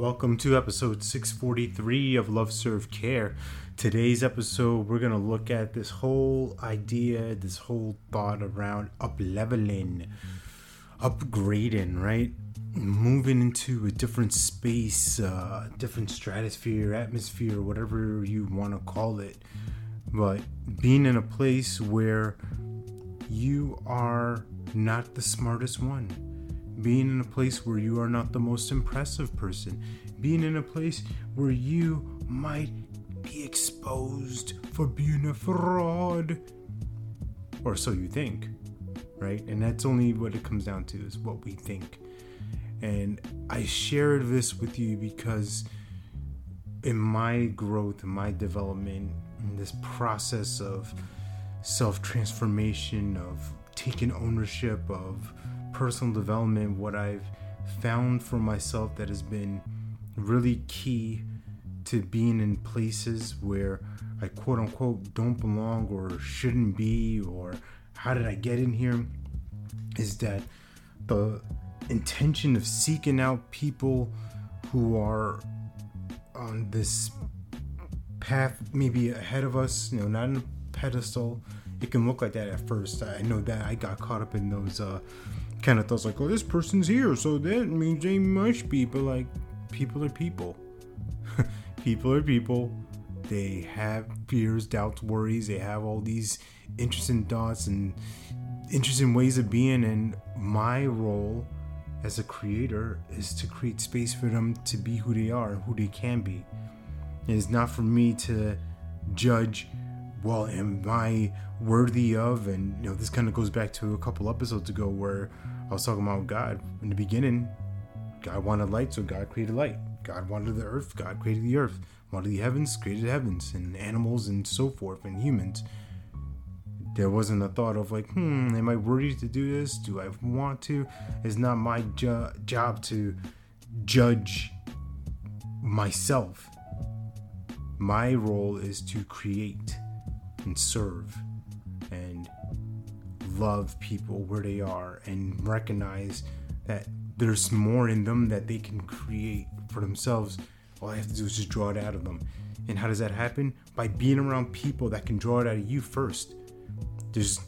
welcome to episode 643 of Love Serve Care. Today's episode, we're going to look at this whole idea, this whole thought around up leveling, upgrading, right? Moving into a different space, uh, different stratosphere, atmosphere, whatever you want to call it. But being in a place where you are not the smartest one being in a place where you are not the most impressive person, being in a place where you might be exposed for being a fraud. Or so you think, right? And that's only what it comes down to is what we think. And I shared this with you because in my growth, in my development, in this process of self transformation, of taking ownership of personal development, what I've found for myself that has been really key to being in places where I quote unquote don't belong or shouldn't be, or how did I get in here, is that the intention of seeking out people who are on this path maybe ahead of us, you know, not in a pedestal. It can look like that at first. I know that I got caught up in those uh, kind of thoughts like, oh, this person's here, so that means they must be. But like, people are people. people are people. They have fears, doubts, worries. They have all these interesting thoughts and interesting ways of being. And my role as a creator is to create space for them to be who they are, who they can be. It is not for me to judge well, am I worthy of? And you know, this kind of goes back to a couple episodes ago where I was talking about God. In the beginning, God wanted light, so God created light. God wanted the earth, God created the earth. Wanted the heavens, created heavens, and animals and so forth, and humans. There wasn't a thought of like, hmm, am I worthy to do this? Do I want to? It's not my jo- job to judge myself. My role is to create and serve and love people where they are and recognize that there's more in them that they can create for themselves. All I have to do is just draw it out of them. And how does that happen? By being around people that can draw it out of you first. There's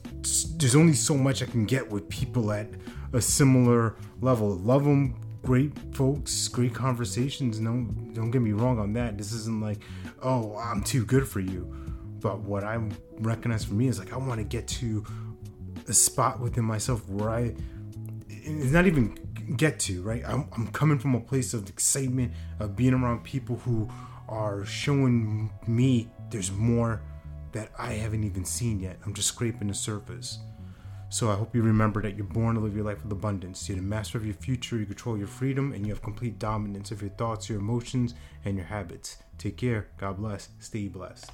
there's only so much I can get with people at a similar level. Love them, great folks, great conversations. No, don't get me wrong on that. This isn't like, oh, I'm too good for you. But what I recognize for me is like I want to get to a spot within myself where I it's not even get to right. I'm, I'm coming from a place of excitement of being around people who are showing me there's more that I haven't even seen yet. I'm just scraping the surface. So I hope you remember that you're born to live your life with abundance. You're the master of your future, you control your freedom, and you have complete dominance of your thoughts, your emotions, and your habits. Take care. God bless. Stay blessed.